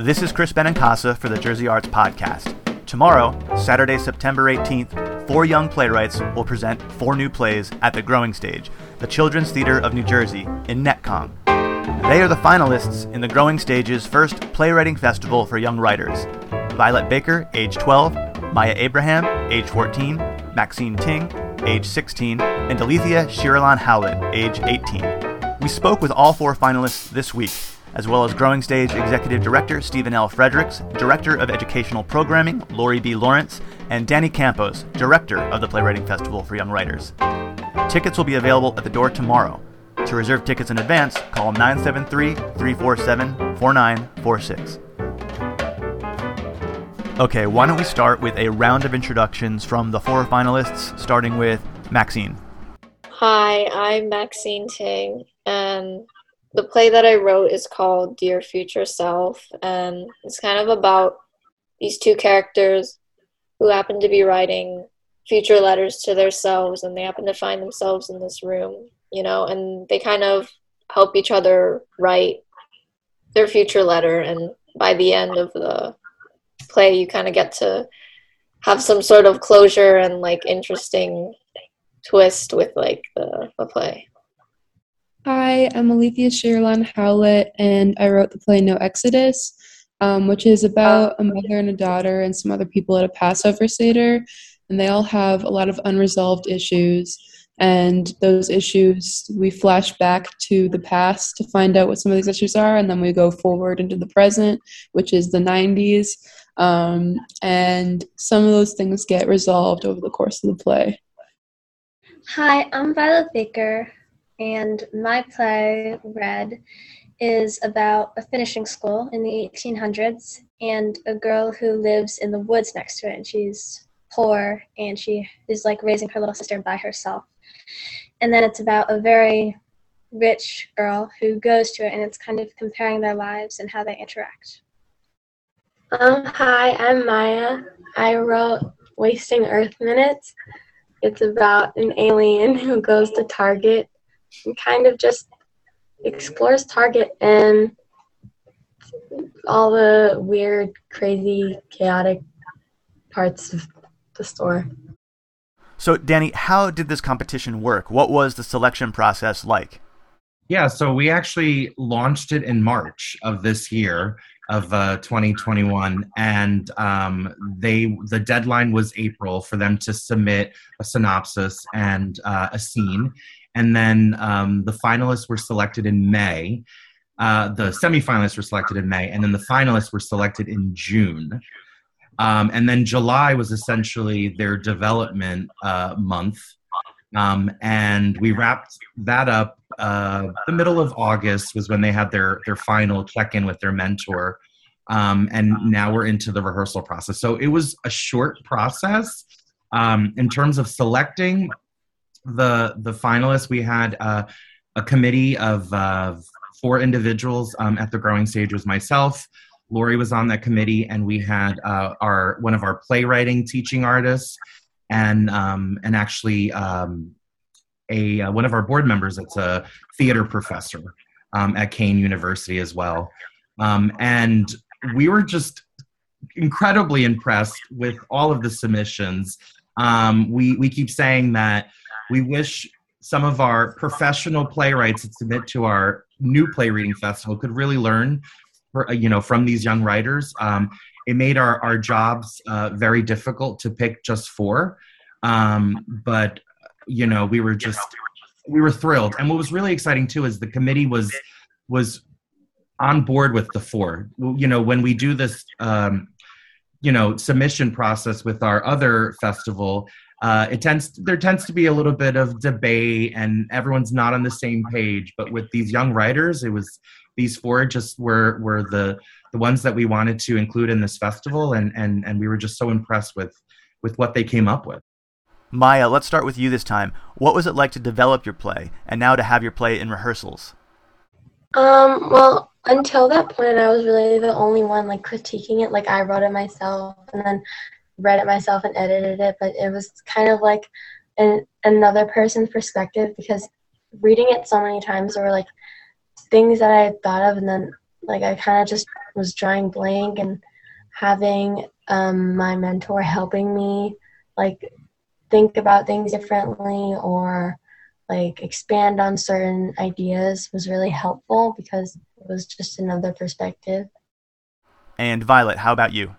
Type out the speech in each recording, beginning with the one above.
This is Chris Benincasa for the Jersey Arts Podcast. Tomorrow, Saturday, September 18th, four young playwrights will present four new plays at the Growing Stage, the Children's Theater of New Jersey, in Netcong. They are the finalists in the Growing Stage's first playwriting festival for young writers. Violet Baker, age 12, Maya Abraham, age 14, Maxine Ting, age 16, and Alethea Shirlan Howlett, age 18. We spoke with all four finalists this week, as well as Growing Stage Executive Director Stephen L. Fredericks, Director of Educational Programming Lori B. Lawrence, and Danny Campos, Director of the Playwriting Festival for Young Writers. Tickets will be available at the door tomorrow. To reserve tickets in advance, call 973 347 4946. Okay, why don't we start with a round of introductions from the four finalists, starting with Maxine. Hi, I'm Maxine Ting, and the play that I wrote is called Dear Future Self, and it's kind of about these two characters who happen to be writing future letters to themselves, and they happen to find themselves in this room, you know, and they kind of help each other write their future letter, and by the end of the play, you kind of get to have some sort of closure and like interesting twist with like the, the play. Hi, I'm Alethea Shirlan Howlett, and I wrote the play No Exodus, um, which is about a mother and a daughter and some other people at a Passover Seder, and they all have a lot of unresolved issues. And those issues, we flash back to the past to find out what some of these issues are, and then we go forward into the present, which is the 90s. Um, and some of those things get resolved over the course of the play. Hi, I'm Violet Baker, and my play, Red, is about a finishing school in the 1800s and a girl who lives in the woods next to it, and she's poor and she is like raising her little sister by herself. And then it's about a very rich girl who goes to it, and it's kind of comparing their lives and how they interact. Um, hi, I'm Maya. I wrote Wasting Earth Minutes. It's about an alien who goes to Target and kind of just explores Target and all the weird, crazy, chaotic parts of the store. So, Danny, how did this competition work? What was the selection process like? Yeah, so we actually launched it in March of this year of uh, 2021, and um, they the deadline was April for them to submit a synopsis and uh, a scene, and then um, the finalists were selected in May. Uh, the semifinalists were selected in May, and then the finalists were selected in June. Um, and then July was essentially their development uh, month. Um, and we wrapped that up. Uh, the middle of August was when they had their their final check in with their mentor, um, and now we're into the rehearsal process. So it was a short process um, in terms of selecting the the finalists. We had uh, a committee of uh, four individuals um, at the growing stage. Was myself. Lori was on that committee, and we had uh, our one of our playwriting teaching artists, and um, and actually um, a uh, one of our board members. It's a theater professor um, at Kean University as well, um, and we were just incredibly impressed with all of the submissions. Um, we we keep saying that we wish some of our professional playwrights that submit to our new play reading festival could really learn for, you know from these young writers. Um, it made our, our jobs uh, very difficult to pick just four. Um, but you know we were just we were thrilled. And what was really exciting too is the committee was was on board with the four. You know when we do this um, you know submission process with our other festival uh, it tends there tends to be a little bit of debate and everyone's not on the same page but with these young writers it was these four just were were the the ones that we wanted to include in this festival and and and we were just so impressed with with what they came up with. Maya let's start with you this time. What was it like to develop your play and now to have your play in rehearsals? Um well until that point i was really the only one like critiquing it. Like i wrote it myself and then read it myself and edited it, but it was kind of like an, another person's perspective because reading it so many times there were like things that I thought of and then like I kind of just was drawing blank and having um, my mentor helping me like think about things differently or like expand on certain ideas was really helpful because it was just another perspective. And Violet, how about you?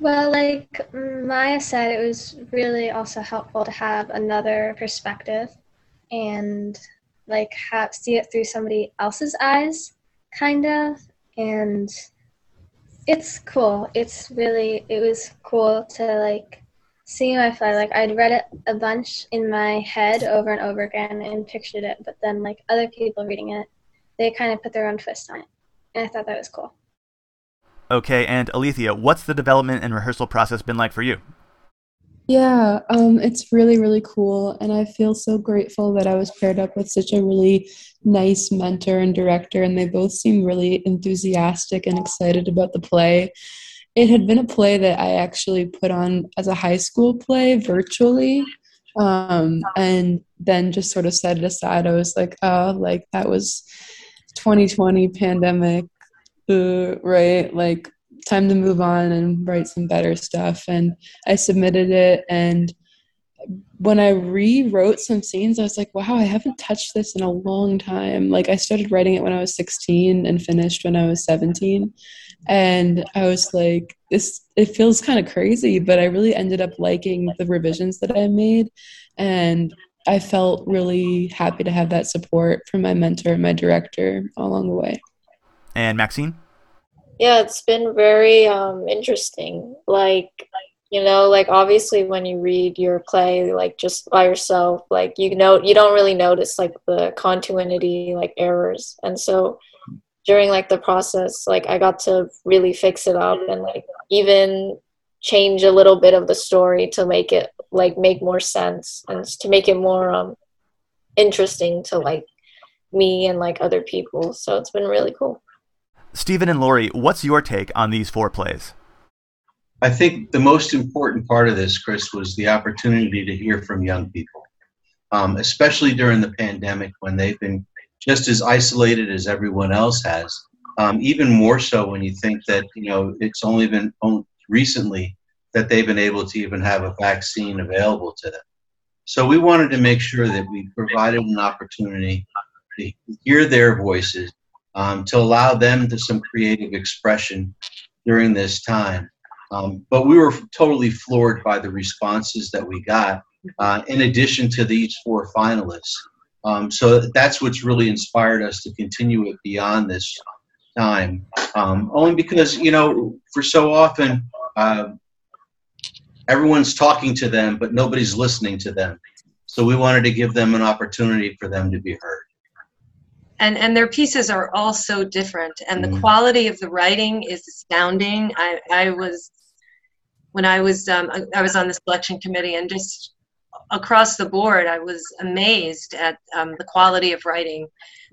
Well, like Maya said, it was really also helpful to have another perspective and like have see it through somebody else's eyes, kind of. And it's cool. It's really it was cool to like see my fly. Like I'd read it a bunch in my head over and over again and pictured it, but then like other people reading it, they kind of put their own twist on it, and I thought that was cool. Okay, and Alethea, what's the development and rehearsal process been like for you? Yeah, um, it's really, really cool. And I feel so grateful that I was paired up with such a really nice mentor and director. And they both seem really enthusiastic and excited about the play. It had been a play that I actually put on as a high school play virtually. Um, and then just sort of set it aside. I was like, oh, like that was 2020 pandemic, right? Like time to move on and write some better stuff. And I submitted it. And when I rewrote some scenes, I was like, wow, I haven't touched this in a long time. Like, I started writing it when I was 16 and finished when I was 17. And I was like, this, it feels kind of crazy, but I really ended up liking the revisions that I made. And I felt really happy to have that support from my mentor and my director along the way. And Maxine? Yeah, it's been very um, interesting. Like, you know, like obviously when you read your play, like just by yourself, like you know, you don't really notice like the continuity, like errors. And so during like the process, like I got to really fix it up and like even change a little bit of the story to make it like make more sense and to make it more um interesting to like me and like other people. So it's been really cool. Stephen and Lori, what's your take on these four plays? I think the most important part of this, Chris, was the opportunity to hear from young people, um, especially during the pandemic when they've been just as isolated as everyone else has. Um, even more so when you think that you know it's only been recently that they've been able to even have a vaccine available to them. So we wanted to make sure that we provided an opportunity to hear their voices um, to allow them to some creative expression during this time. Um, but we were totally floored by the responses that we got, uh, in addition to these four finalists. Um, so that's what's really inspired us to continue it beyond this time. Um, only because, you know, for so often, uh, everyone's talking to them, but nobody's listening to them. So we wanted to give them an opportunity for them to be heard and and their pieces are all so different. And the mm. quality of the writing is astounding. I i was when i was um, i was on the selection committee and just across the board i was amazed at um, the quality of writing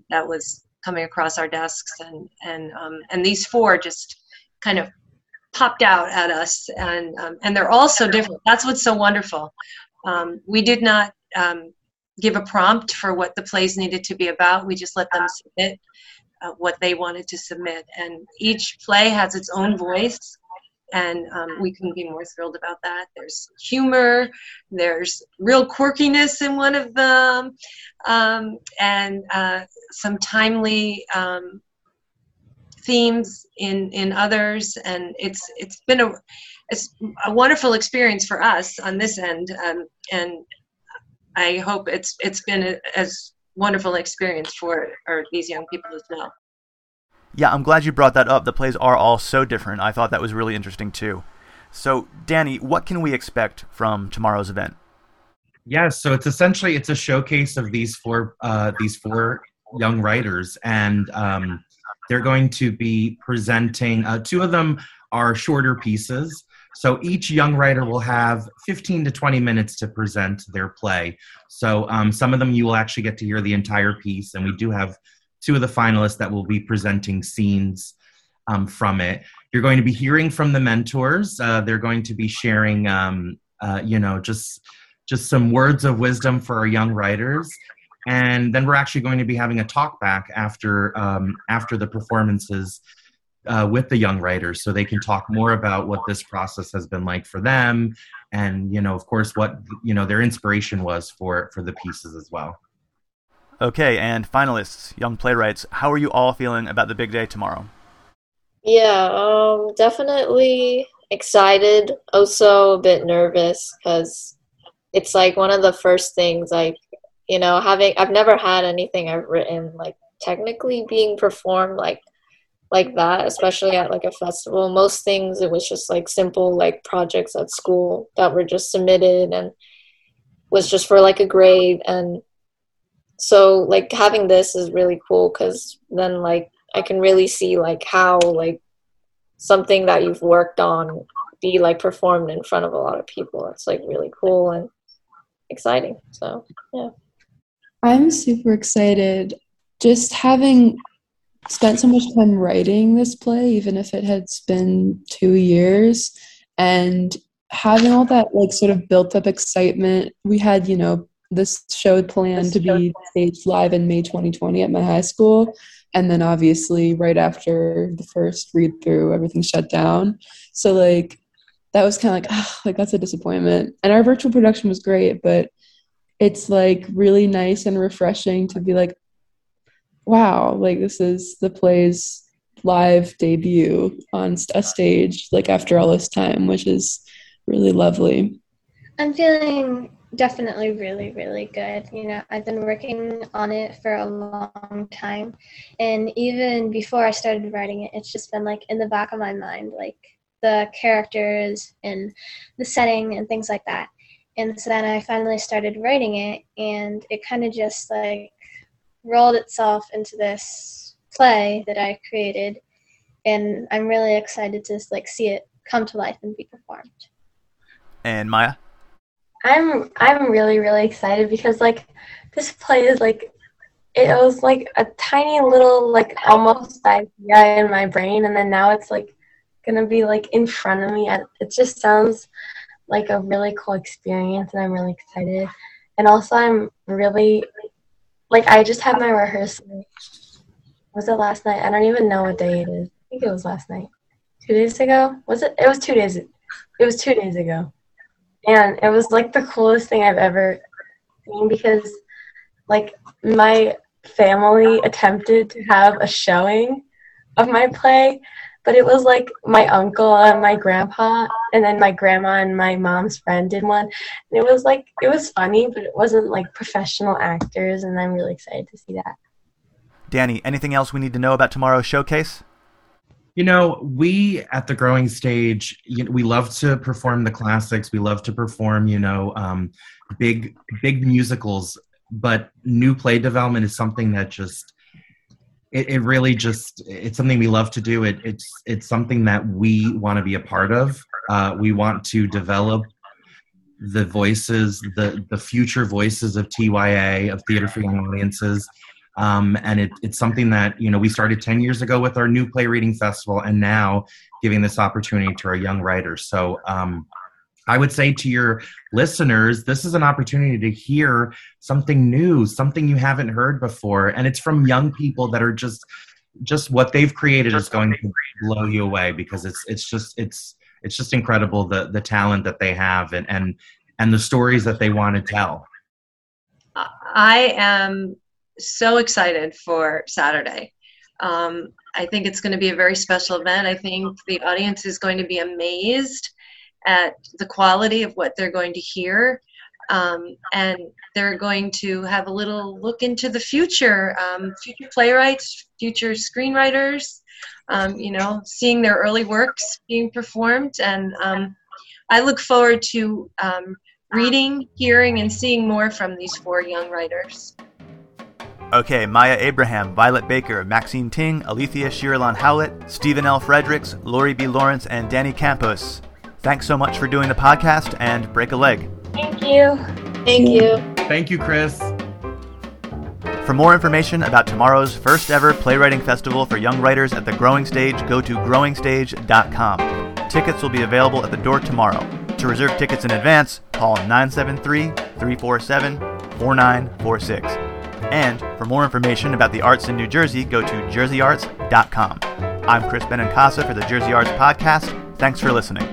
that was coming across our desks. And and um, and these four just kind of popped out at us. And um, and they're all so different. That's what's so wonderful. Um, we did not um, give a prompt for what the plays needed to be about. We just let them submit uh, what they wanted to submit. And each play has its own voice, and um, we couldn't be more thrilled about that. There's humor, there's real quirkiness in one of them, um, and uh, some timely. Um, themes in in others and it's it's been a it's a wonderful experience for us on this end um, and I hope it's it's been a, as wonderful experience for or these young people as well. Yeah, I'm glad you brought that up. The plays are all so different. I thought that was really interesting too. So, Danny, what can we expect from tomorrow's event? Yeah, so it's essentially it's a showcase of these four uh, these four young writers, and um, they're going to be presenting. Uh, two of them are shorter pieces, so each young writer will have 15 to 20 minutes to present their play. So um, some of them you will actually get to hear the entire piece, and we do have two of the finalists that will be presenting scenes um, from it. You're going to be hearing from the mentors. Uh, they're going to be sharing, um, uh, you know, just just some words of wisdom for our young writers. and then we're actually going to be having a talk back after um, after the performances uh, with the young writers so they can talk more about what this process has been like for them and you know of course what you know their inspiration was for for the pieces as well. Okay and finalists young playwrights how are you all feeling about the big day tomorrow? Yeah um definitely excited. Also a bit nervous because it's like one of the first things like you know having i've never had anything i've written like technically being performed like like that especially at like a festival. Most things it was just like simple like projects at school that were just submitted and was just for like a grade. And so like having this is really cool because then like i can really see like how like something that you've worked on be like performed in front of a lot of people. It's like really cool and exciting. So yeah. I'm super excited. Just having spent so much time writing this play, even if it had been two years, and having all that like sort of built up excitement. We had, you know, this show planned to be staged live in May 2020 at my high school. And then obviously, right after the first read through, everything shut down. So, like, that was kind of like, oh, like that's a disappointment. And our virtual production was great, but it's like really nice and refreshing to be like, wow, like this is the play's live debut on a stage, like after all this time, which is really lovely. I'm feeling definitely really, really good. You know, I've been working on it for a long time. And even before I started writing it, it's just been like in the back of my mind, like the characters and the setting and things like that and so then I finally started writing it, and it kind of just like rolled itself into this play that I created, and I'm really excited to like see it come to life and be performed. And Maya, I'm I'm really really excited because like this play is like it was like a tiny little like almost idea in my brain, and then now it's like gonna be like in front of me. It just sounds like a really cool experience and I'm really excited. And also I'm really like I just had my rehearsal. Was it last night? I don't even know what day it is. I think it was last night. Two days ago? Was it? It was two days. It was two days ago, and it was like the coolest thing I've ever seen because, like, my family attempted to have a showing of my play, but it was like my uncle and my grandpa and then my grandma and my mom's friend did one. And it was like it was funny but it wasn't like professional actors and i'm really excited to see that. Danny anything else we need to know about tomorrow's showcase? You know we at the growing stage you know, we love to perform the classics. We love to perform you know um, big big musicals. But new play development is something that just it, it really just it's something we love to do. It, it's it's something that we want to be a part of. Uh, we want to develop the voices, the the future voices of TYA of Theater for Young Audiences. Um, and it, it's something that you know we started 10 years ago with our new play reading festival and now giving this opportunity to our young writers so um, I would say to your listeners, this is an opportunity to hear something new, something you haven't heard before, and it's from young people that are just just what they've created is going to blow you away because it's it's just it's it's just incredible the the talent that they have and and and the stories that they want to tell. I am so excited for Saturday. Um, I think it's going to be a very special event. I think the audience is going to be amazed at the quality of what they're going to hear. Um, and they're going to have a little look into the future, um, future playwrights, future screenwriters, um, you know, seeing their early works being performed. And um, I look forward to um, reading, hearing, and seeing more from these four young writers. Okay, Maya Abraham, Violet Baker, Maxine Ting, Alethea Shirlan Howlett, Stephen L. Fredericks, Lori B. Lawrence, and Danny Campos. Thanks so much for doing the podcast and break a leg. Thank you. Thank you. Thank you, Chris. For more information about tomorrow's first ever playwriting festival for young writers at the Growing Stage, go to growingstage.com. Tickets will be available at the door tomorrow. To reserve tickets in advance, call 973 347 4946. And for more information about the arts in New Jersey, go to jerseyarts.com. I'm Chris Benincasa for the Jersey Arts Podcast. Thanks for listening.